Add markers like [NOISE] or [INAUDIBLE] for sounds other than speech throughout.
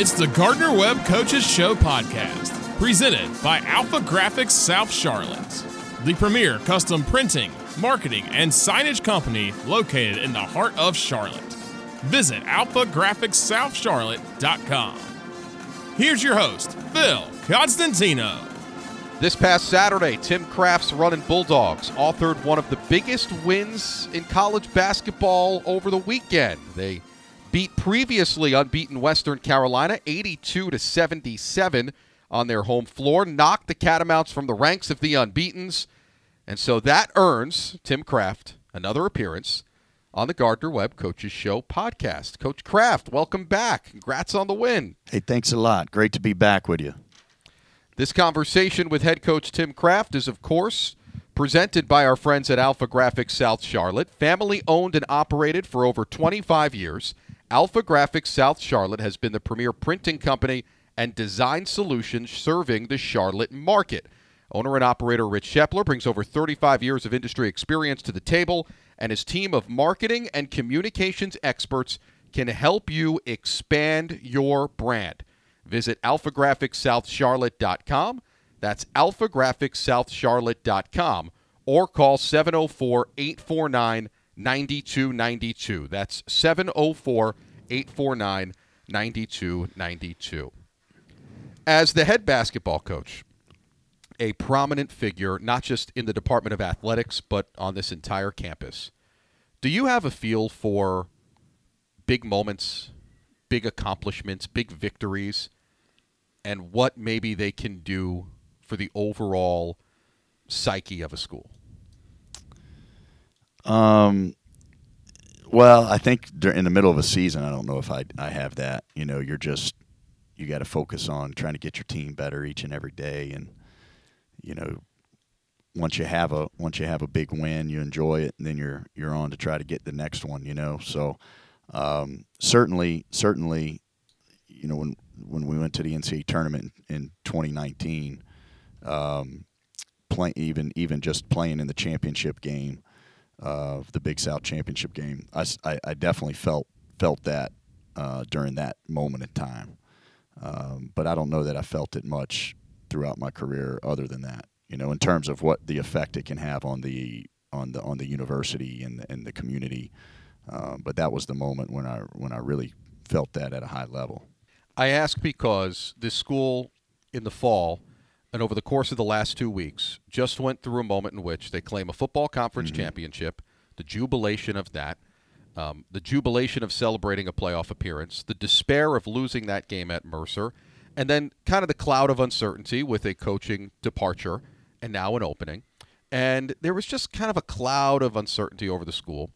It's the Gardner Webb Coaches Show podcast, presented by Alpha Graphics South Charlotte, the premier custom printing, marketing, and signage company located in the heart of Charlotte. Visit alphagraphicsouthcharlotte.com. Here's your host, Phil Constantino. This past Saturday, Tim Craft's Running Bulldogs authored one of the biggest wins in college basketball over the weekend. They beat previously unbeaten Western Carolina 82 to 77 on their home floor, knocked the Catamounts from the ranks of the unbeatens, and so that earns Tim Craft another appearance on the Gardner Webb Coaches Show podcast. Coach Craft, welcome back. Congrats on the win. Hey, thanks a lot. Great to be back with you. This conversation with head coach Tim Craft is, of course, presented by our friends at Alpha Graphics South Charlotte. Family owned and operated for over 25 years, Alpha Graphics South Charlotte has been the premier printing company and design solution serving the Charlotte market. Owner and operator Rich Shepler brings over 35 years of industry experience to the table, and his team of marketing and communications experts can help you expand your brand. Visit alphagraphicsouthcharlotte.com. That's alphagraphicsouthcharlotte.com or call 704 849 9292. That's 704 849 9292. As the head basketball coach, a prominent figure, not just in the Department of Athletics, but on this entire campus, do you have a feel for big moments, big accomplishments, big victories, and what maybe they can do for the overall psyche of a school? Um, well, I think in the middle of a season, I don't know if I I have that. You know, you're just you got to focus on trying to get your team better each and every day, and you know, once you have a once you have a big win, you enjoy it, and then you're you're on to try to get the next one. You know, so um, certainly certainly, you know, when when we went to the NCAA tournament in 2019, um, play, even even just playing in the championship game of the Big South Championship game. I, I, I definitely felt felt that uh, during that moment in time, um, but I don't know that I felt it much throughout my career other than that. You know, in terms of what the effect it can have on the on the on the university and and the community. Um, but that was the moment when I when I really felt that at a high level. I ask because this school in the fall and over the course of the last two weeks, just went through a moment in which they claim a football conference mm-hmm. championship, the jubilation of that, um, the jubilation of celebrating a playoff appearance, the despair of losing that game at Mercer, and then kind of the cloud of uncertainty with a coaching departure and now an opening. And there was just kind of a cloud of uncertainty over the school.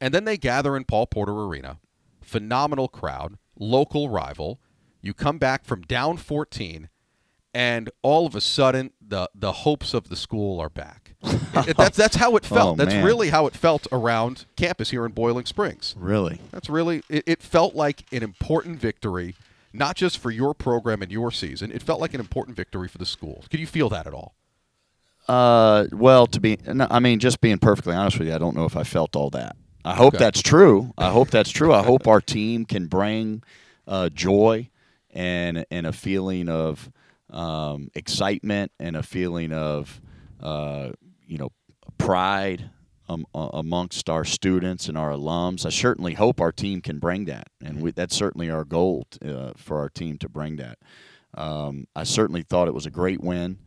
And then they gather in Paul Porter Arena, phenomenal crowd, local rival. You come back from down 14 and all of a sudden the the hopes of the school are back. [LAUGHS] that's that's how it felt. Oh, that's man. really how it felt around campus here in Boiling Springs. Really, that's really it, it, felt like an important victory, not just for your program and your season. It felt like an important victory for the school. Could you feel that at all? Uh, well, to be, I mean, just being perfectly honest with you, I don't know if I felt all that. I hope okay. that's true. I hope that's true. I hope our team can bring uh, joy and and a feeling of um, excitement and a feeling of uh, you know pride um, amongst our students and our alums. I certainly hope our team can bring that, and we, that's certainly our goal uh, for our team to bring that. Um, I certainly thought it was a great win.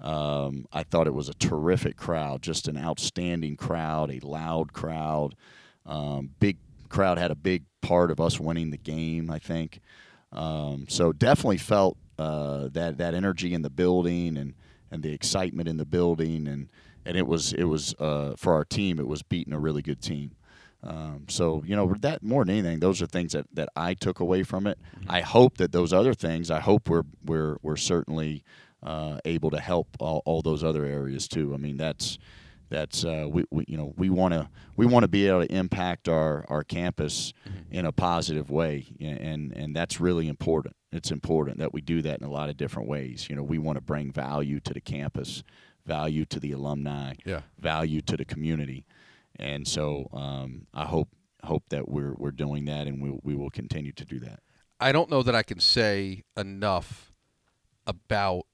Um, I thought it was a terrific crowd, just an outstanding crowd, a loud crowd. Um, big crowd had a big part of us winning the game, I think. Um, so definitely felt uh, that that energy in the building and and the excitement in the building and and it was it was uh, for our team it was beating a really good team. Um, so you know that more than anything, those are things that, that I took away from it. Mm-hmm. I hope that those other things, I hope we're we're we're certainly uh, able to help all, all those other areas too. I mean that's that's uh, we, we you know we want to we want to be able to impact our our campus mm-hmm. in a positive way and and that's really important. It's important that we do that in a lot of different ways. You know we want to bring value to the campus value to the alumni yeah. value to the community. And so um, I hope hope that we're we're doing that and we we will continue to do that. I don't know that I can say enough about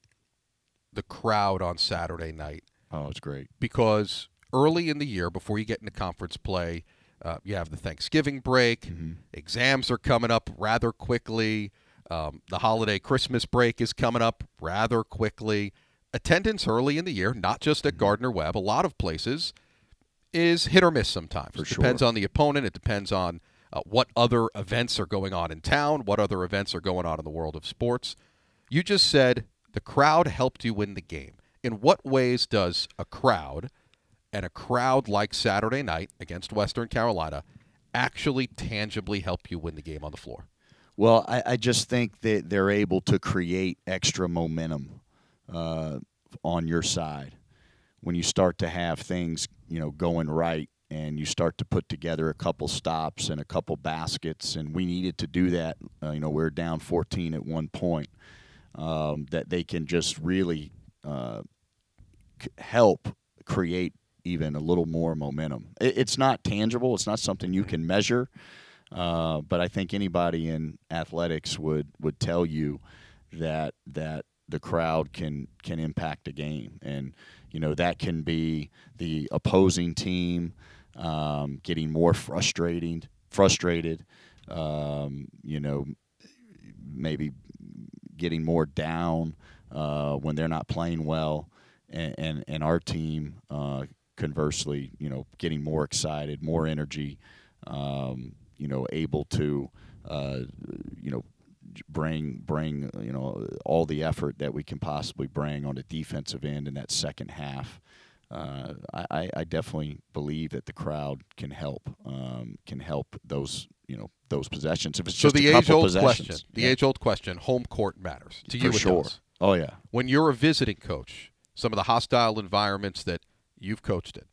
the crowd on Saturday night Oh, it's great. because early in the year, before you get into conference play, uh, you have the Thanksgiving break. Mm-hmm. Exams are coming up rather quickly. Um, the holiday Christmas break is coming up rather quickly. Attendance early in the year, not just Mm-hmm. at Gardner Webb, a lot of places is hit or miss sometimes. For it depends sure. on the opponent. It depends on uh, what other events are going on in town, what other events are going on in the world of sports. You just said the crowd helped you win the game. In what ways does a crowd and a crowd like Saturday night against Western Carolina actually tangibly help you win the game on the floor? Well, I, I just think that they're able to create extra momentum uh, on your side when you start to have things, you know, going right, and you start to put together a couple stops and a couple baskets, and we needed to do that. Uh, you know, we are down 14 at one point. Um, that they can just really uh, help create even a little more momentum. It, it's not tangible. It's not something you can measure. Uh, but I think anybody in athletics would, would tell you that that the crowd can can impact a game, and you know that can be the opposing team um, getting more frustrating, frustrated. Um, you know, maybe getting more down uh, when they're not playing well, and and, and our team uh, conversely, you know, getting more excited, more energy, um, you know, able to, uh, you know, bring bring you know all the effort that we can possibly bring on the defensive end in that second half. Uh, I, I definitely believe that the crowd can help um, can help those you know those possessions. If it's So just the a age-old question, the yeah, age-old question, home court matters to you. for it sure. Oh yeah, When you're a visiting coach, some of the hostile environments that you've coached in,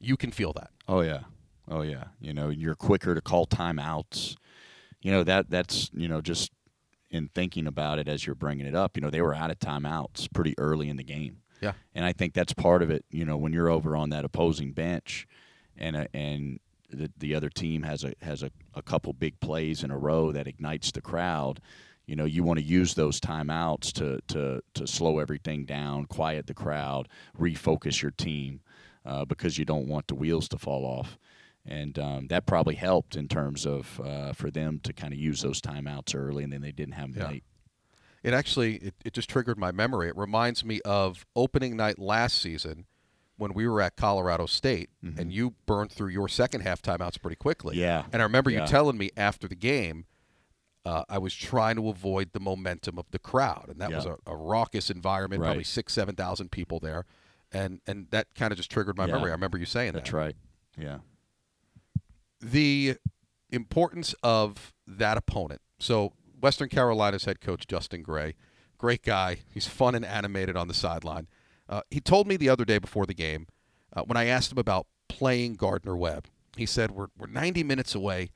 you can feel that. Oh yeah, oh yeah. You know, you're quicker to call timeouts. You know that that's you know just in thinking about it as you're bringing it up. You know, they were out of timeouts pretty early in the game. Yeah. and I think that's part of it. You know, when you're over on that opposing bench, and uh, and the, the other team has a has a, a couple big plays in a row that ignites the crowd. You know, you want to use those timeouts to to to slow everything down, quiet the crowd, refocus your team, uh, because you don't want the wheels to fall off. And um, that probably helped in terms of uh, for them to kind of use those timeouts early, and then they didn't have them Yeah. late. It actually it, it just triggered my memory. It reminds me of opening night last season when we were at Colorado State and you burned through your second half timeouts pretty quickly. Mm-hmm. Yeah. And I remember you telling me after the game, uh, I was trying to avoid the momentum of the crowd, and that was a, a raucous environment, probably six, seven thousand people there, and and that kind of just triggered my Yeah. memory. I remember you saying That's that. right. Yeah. the importance of that opponent. So Western Carolina's head coach Justin Gray, great guy. He's fun and animated on the sideline. Uh, he told me the other day before the game uh, when I asked him about playing Gardner Webb. He said we're we're 90 minutes away.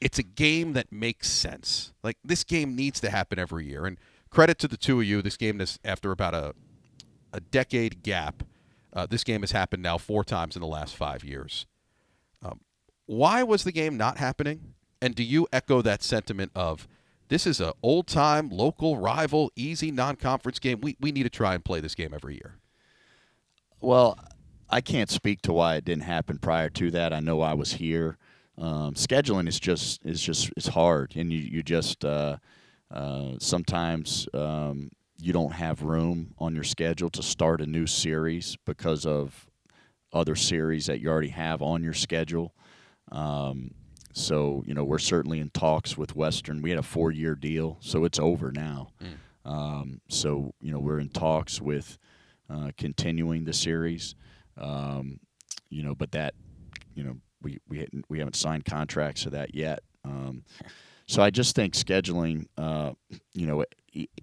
It's a game that makes sense. Like this game needs to happen every year. And credit to the two of you. This game is after about a a decade gap. Uh, this game has happened now four times in the last five years. Why was the game not happening? And do you echo that sentiment of this is a old time local rival, easy non conference game? We we need to try and play this game every year. Well, I can't speak to why it didn't happen prior to that. I know I was here. Um, scheduling is just is just it's hard, and you you just uh, uh, sometimes um, you don't have room on your schedule to start a new series because of other series that you already have on your schedule. Um, so you know we're certainly in talks with Western. We had a four-year deal, so it's over now. Um, so you know we're in talks with uh, continuing the series. Um, you know, but that you know we we we haven't signed contracts for that yet. Um, so I just think scheduling. Uh, you know,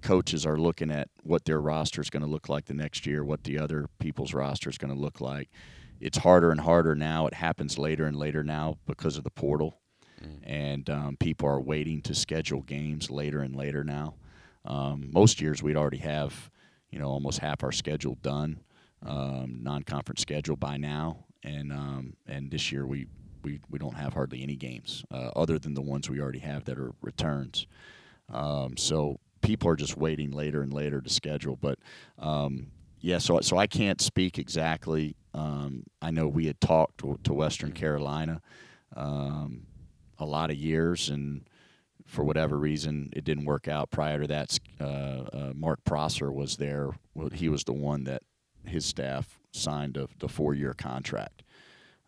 coaches are looking at what their roster is going to look like the next year, what the other people's roster is going to look like. It's harder and harder now. It happens later and later now because of the portal, and um, people are waiting to schedule games later and later now. Um, most years we'd already have, you know, almost half our schedule done, um, non-conference schedule by now, and um, and this year we, we we don't have hardly any games uh, other than the ones we already have that are returns. Um, so people are just waiting later and later to schedule. But um, yeah, so so I can't speak exactly. Um, I know we had talked to, to Western Carolina um, a lot of years, and for whatever reason, it didn't work out. Prior to that, uh, uh, Mark Prosser was there. Well, he was the one that his staff signed a, the four-year contract.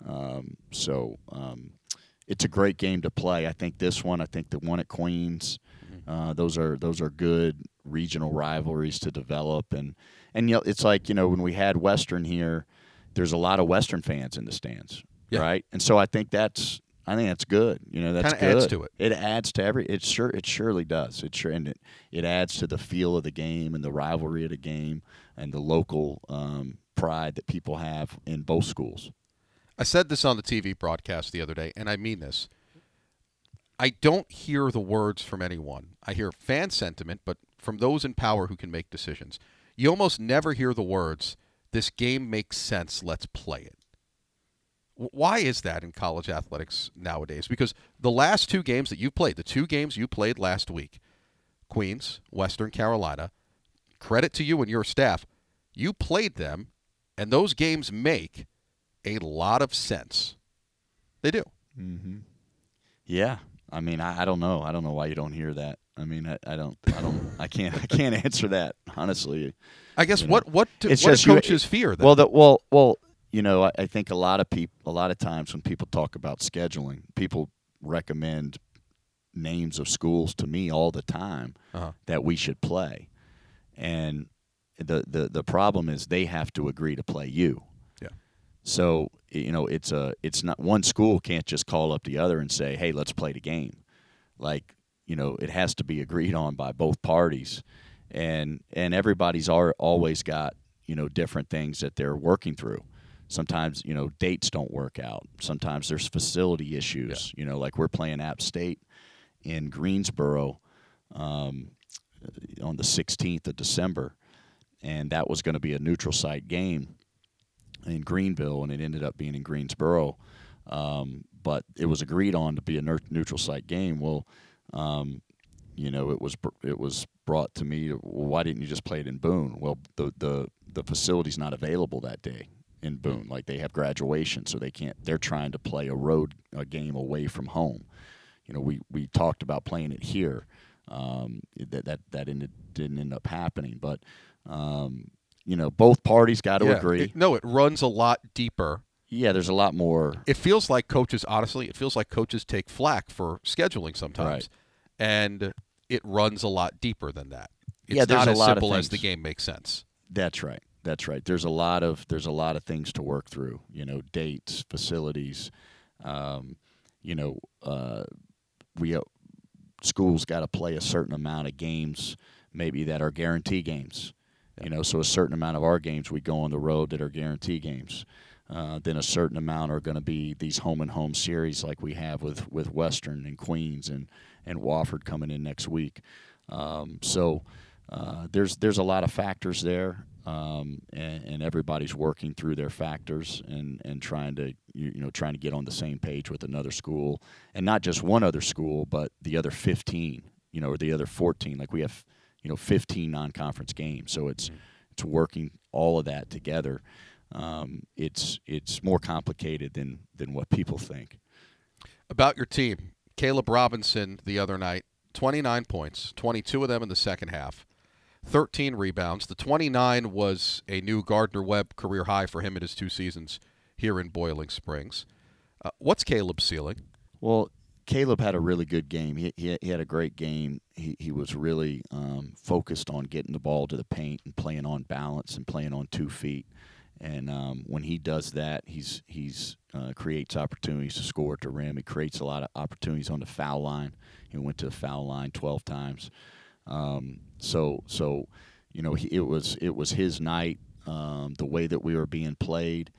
Um, so um, it's a great game to play. I think this one. I think the one at Queens. Uh, those are those are good regional rivalries to develop, and and you know, it's like you know when we had Western here, there's a lot of Western fans in the stands, Yeah. right? And so I think that's I think that's good. You know, that's Kinda good. adds to it. It adds to every. It sure it surely does. It sure and it, it adds to the feel of the game and the rivalry of the game and the local um, pride that people have in both schools. I said this on the TV broadcast the other day, and I mean this. I don't hear the words from anyone. I hear fan sentiment, but from those in power who can make decisions. You almost never hear the words, this game makes sense, let's play it. Why is that in college athletics nowadays? Because the last two games that you played, the two games you played last week, Queens, Western Carolina, credit to you and your staff, you played them, and those games make a lot of sense. They do. Yeah, I mean, I, I don't know. I don't know why you don't hear that. I mean, I, I don't, I don't, I can't, I can't [LAUGHS] answer that honestly. I guess You know, what what do, it's what just do you- fear then? Well, the, well, well, you know, I, I think a lot of people, a lot of times when people talk about scheduling, people recommend names of schools to me all the time Uh-huh. that we should play, and the the the problem is they have to agree to play you. Yeah. So you know, it's a it's not one school can't just call up the other and say, "Hey, let's play the game." Like you know, it has to be agreed on by both parties, and and everybody's are, always got you know different things that they're working through. Sometimes you know dates don't work out. Sometimes there's facility issues. You know, like we're playing App State in Greensboro um, on the 16th of December, and that was going to be a neutral site game in Greenville, and it ended up being in Greensboro. Um, but it was agreed on to be a neutral site game. Well, um, you know, it was it was brought to me. Well, why didn't you just play it in Boone? Well, the the the facility's not available that day in Boone. Like they have graduation, so they can't. They're trying to play a road a game away from home. You know, we we talked about playing it here. Um, that that that ended, didn't end up happening, but um, you know, both parties got to Yeah, agree. it- no, it runs a lot deeper. yeah, there's a lot more. It feels like coaches, honestly, it feels like coaches take flack for scheduling sometimes, Right. and it runs a lot deeper than that. It's Yeah, there's not a as lot of simple as the game makes sense. That's right. That's right. There's a lot of there's a lot of things to work through. You know, dates, facilities. Um, you know, uh, we uh, schools got to play a certain amount of games, maybe that are guarantee games. You know, so a certain amount of our games we go on the road that are guarantee games. Uh, then a certain amount are going to be these home and home series like we have with with Western and Queens and and Wofford coming in next week. Um, so uh, there's there's a lot of factors there, um, and, and everybody's working through their factors and, and trying to you, you know trying to get on the same page with another school, and not just one other school, but the other 15, you know, or the other 14. Like we have you know 15 non-conference games, so it's it's working all of that together. Um, it's it's more complicated than than what people think. About your team, Caleb Robinson the other night, 29 points, 22 of them in the second half, 13 rebounds. The 29 was a new Gardner Webb career high for him in his two seasons here in Boiling Springs. Uh, what's Caleb's ceiling? Well, Caleb had a really good game. He, he, he had a great game. He, he was really um, focused on getting the ball to the paint and playing on balance and playing on two feet. And um, when he does that, he's he's uh, creates opportunities to score at the rim. He creates a lot of opportunities on the foul line. He went to the foul line 12 times. Um, so so you know he, it was it was his night. Um, the way that we were being played,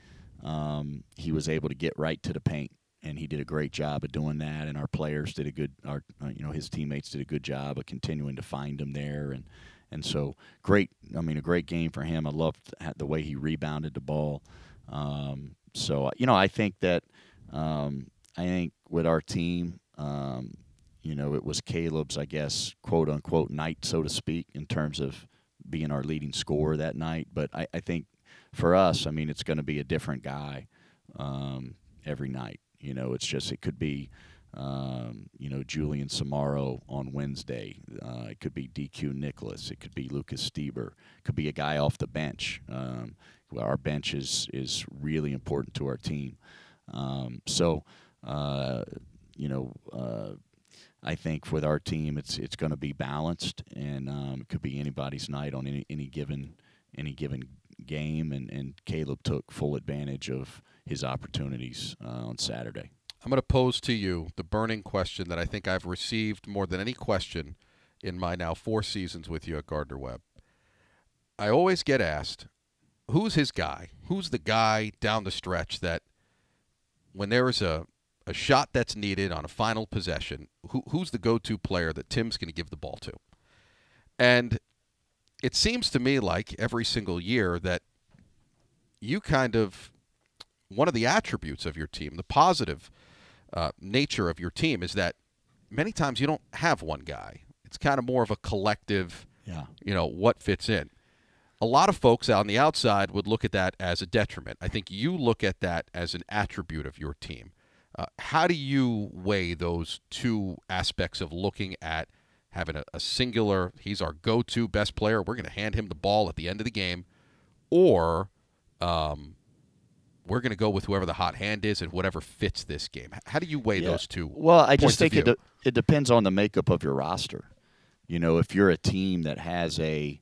um, he was able to get right to the paint, and he did a great job of doing that. And our players did a good, our uh, you know his teammates did a good job of continuing to find him there, and and so great. I mean, a great game for him. I loved the way he rebounded the ball. Um, so you know, I think that um, I think with our team, um, you know, it was Caleb's, I guess, quote unquote night, so to speak, in terms of being our leading scorer that night. But I, I think for us, I mean, it's going to be a different guy um, every night. You know, it's just it could be. Um, you know, Julien Soumaoro on Wednesday. Uh, it could be DQ Nicholas. It could be Lucas Stieber. It could be a guy off the bench. Um, our bench is, is really important to our team. Um, so, uh, you know, uh, I think with our team, it's it's going to be balanced, and um, it could be anybody's night on any any given any given game. And, and Caleb took full advantage of his opportunities uh, on Saturday. I'm going to pose to you the burning question that I think I've received more than any question in my now four seasons with you at Gardner Webb. I always get asked, who's his guy? Who's the guy down the stretch that when there is a, a shot that's needed on a final possession, who, who's the go to player that Tim's going to give the ball to? And it seems to me like every single year that you kind of, one of the attributes of your team, the positive uh, nature of your team, is that many times you don't have one guy. It's kind of more of a collective, yeah. you know, what fits in a lot of folks on the outside would look at that as a detriment. I think you look at that as an attribute of your team. Uh, how do you weigh those two aspects of looking at having a, a singular, he's our go to best player, we're going to hand him the ball at the end of the game, or um, we're going to go with whoever the hot hand is and whatever fits this game? How do you weigh Yeah. those two? Well, I just think it, de- it depends on the makeup of your roster. You know, if you're a team that has a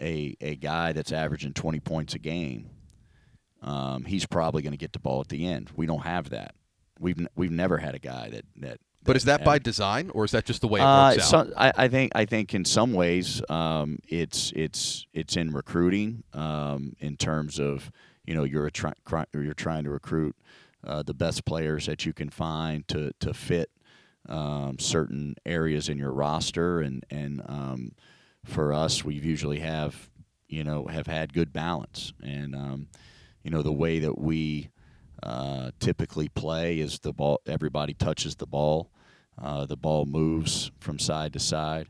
a a guy that's averaging 20 points a game, um, he's probably going to get the ball at the end. We don't have that. We've n- we've never had a guy that that. But is that had- by design, or is that just the way it uh, works out? some- I, I think I think in some ways um, it's it's it's in recruiting um, in terms of you know you're a try, you're trying to recruit uh, the best players that you can find to to fit um, certain areas in your roster. And and um, for us we've usually have you know have had good balance. And um, you know the way that we uh, typically play is the ball everybody touches the ball. Uh, the ball moves from side to side.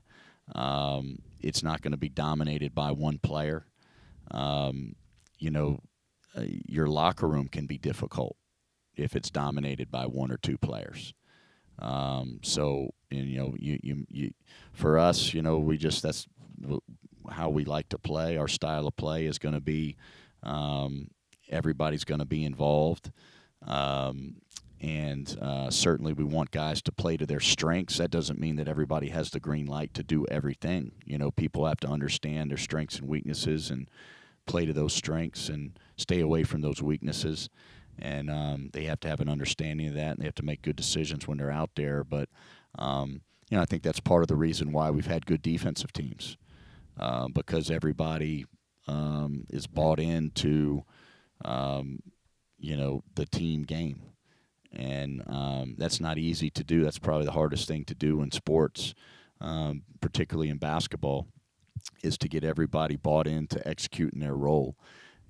Um, it's not going to be dominated by one player. Um, you know uh, your locker room can be difficult if it's dominated by one or two players. Um, so and, you know you, you you for us you know we just that's how we like to play. Our style of play is going to be um, everybody's going to be involved. Um, and uh, certainly we want guys to play to their strengths. That doesn't mean that everybody has the green light to do everything. You know people have to understand their strengths and weaknesses and play to those strengths and stay away from those weaknesses. And um, they have to have an understanding of that and they have to make good decisions when they're out there. But um, you know i think that's part of the reason why we've had good defensive teams um, because everybody um, is bought into um, you know the team game. And um, that's not easy to do. That's probably the hardest thing to do in sports um, particularly in basketball is to get everybody bought in into executing their role.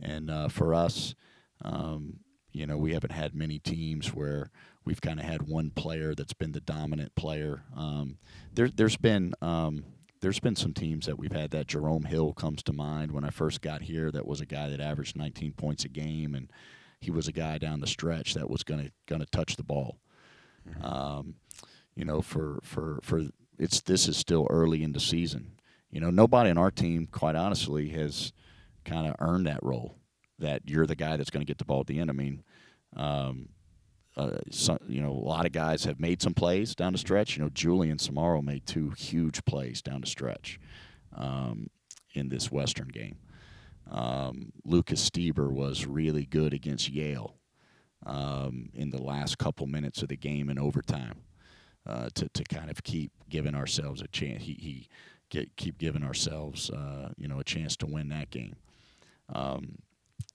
And uh, for us um, you know we haven't had many teams where we've kind of had one player that's been the dominant player. Um, there, there's been um, there's been some teams that we've had that Jerome Hill comes to mind. When I first got here that was a guy that averaged 19 points a game and he was a guy down the stretch that was going to going to touch the ball. Um, you know for for for it's this is still early in the season. You know nobody on our team quite honestly has kind of earned that role that you're the guy that's going to get the ball at the end. I mean um, uh, you know, a lot of guys have made some plays down the stretch. You know, Julien Soumaoro made two huge plays down the stretch um, in this Western game. Um, Lucas Stieber was really good against Yale um, in the last couple minutes of the game in overtime uh, to, to kind of keep giving ourselves a chance. He, he get, keep giving ourselves, uh, you know, a chance to win that game. Um,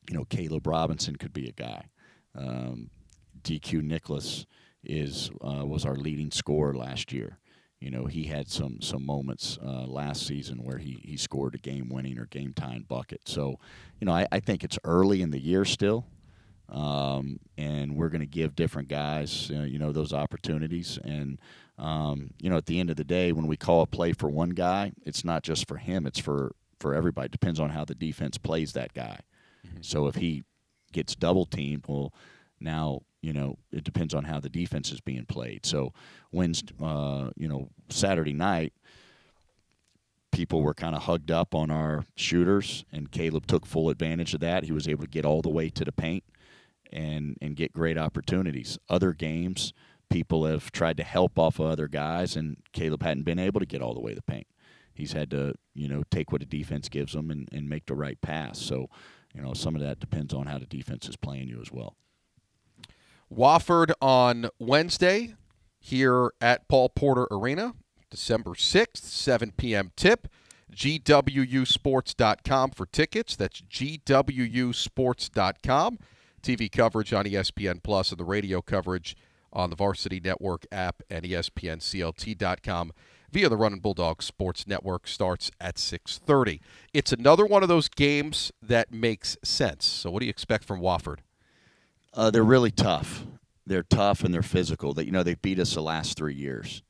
you know, Caleb Robinson could be a guy. Um, DQ Nicholas is uh, was our leading scorer last year. You know, he had some some moments uh, last season where he, he scored a game winning or game time bucket. So, you know, I, I think it's early in the year still, um, and we're going to give different guys uh, you know those opportunities. And um, you know, at the end of the day, when we call a play for one guy, it's not just for him; it's for for everybody. It depends on how the defense plays that guy. Mm-hmm. So if he gets double teamed, well, now you know it depends on how the defense is being played. So when uh, you know Saturday night, people were kind of hugged up on our shooters, and Caleb took full advantage of that. He was able to get all the way to the paint and and get great opportunities. Other games, people have tried to help off of other guys, and Caleb hadn't been able to get all the way to the paint. He's had to, you know, take what the defense gives him and, and make the right pass. So, you know, some of that depends on how the defense is playing you as well. Wofford on Wednesday here at Paul Porter Arena, December 6th, 7 p.m. tip. GWUsports.com for tickets. That's GWUsports.com. TV coverage on ESPN Plus and the radio coverage on the Varsity Network app and ESPNCLT.com via the Running Bulldog Sports Network starts at 6:30. It's another one of those games that makes sense. So what do you expect from Wofford? Uh, they're really tough. They're tough and they're physical. That you know they beat us the last three years.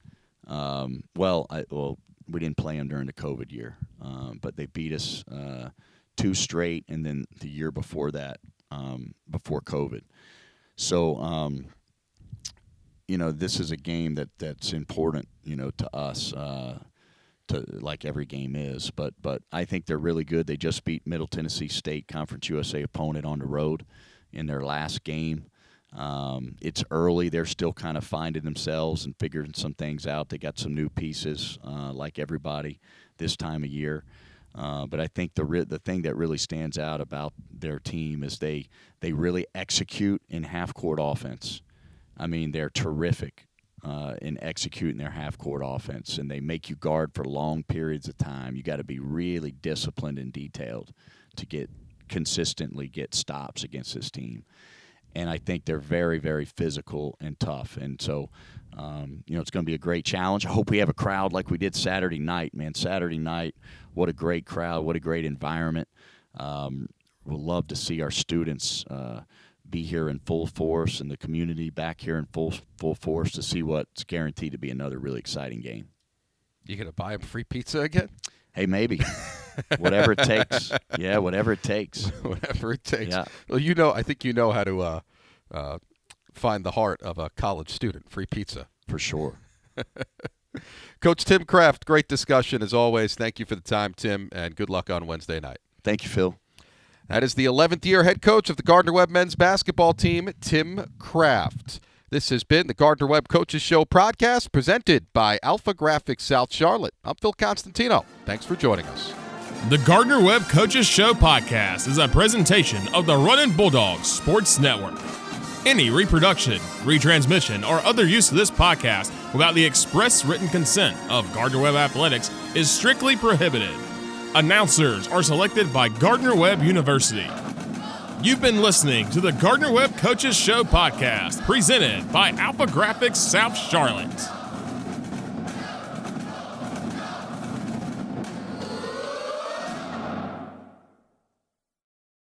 Um, well, I, well, we didn't play them during the COVID year, um, but they beat us uh, two straight, and then the year before that, um, before COVID. So, um, you know, this is a game that that's important, you know, to us. Uh, to like every game is, but but I think they're really good. They just beat Middle Tennessee State Conference USA opponent on the road in their last game. Um, it's early; they're still kind of finding themselves and figuring some things out. They got some new pieces, uh, like everybody this time of year. Uh, but I think the re- the thing that really stands out about their team is they they really execute in half court offense. I mean, they're terrific uh, in executing their half court offense, and they make you guard for long periods of time. You got to be really disciplined and detailed to get consistently get stops against this team. And I think they're very, very physical and tough. And so, um, you know, it's going to be a great challenge. I hope we have a crowd like we did Saturday night, man. Saturday night, what a great crowd, what a great environment. Um, we'll love to see our students uh, be here in full force and the community back here in full full force to see what's guaranteed to be another really exciting game. You gonna buy them free pizza again? Hey, maybe. [LAUGHS] whatever it takes. Yeah, whatever it takes. [LAUGHS] whatever it takes. Yeah. Well, you know, I think you know how to uh, uh, find the heart of a college student. Free pizza. For sure. [LAUGHS] Coach Tim Craft, great discussion as always. Thank you for the time, Tim, and good luck on Wednesday night. Thank you, Phil. That is the 11th year head coach of the Gardner Webb men's basketball team, Tim Craft. This has been the Gardner Webb Coaches Show podcast presented by Alpha Graphics South Charlotte. I'm Phil Constantino. Thanks for joining us. The Gardner Webb Coaches Show podcast is a presentation of the Running Bulldogs Sports Network. Any reproduction, retransmission, or other use of this podcast without the express written consent of Gardner Webb Athletics is strictly prohibited. Announcers are selected by Gardner Webb University. You've been listening to the Gardner Webb Coaches Show podcast, presented by Alpha Graphics South Charlotte.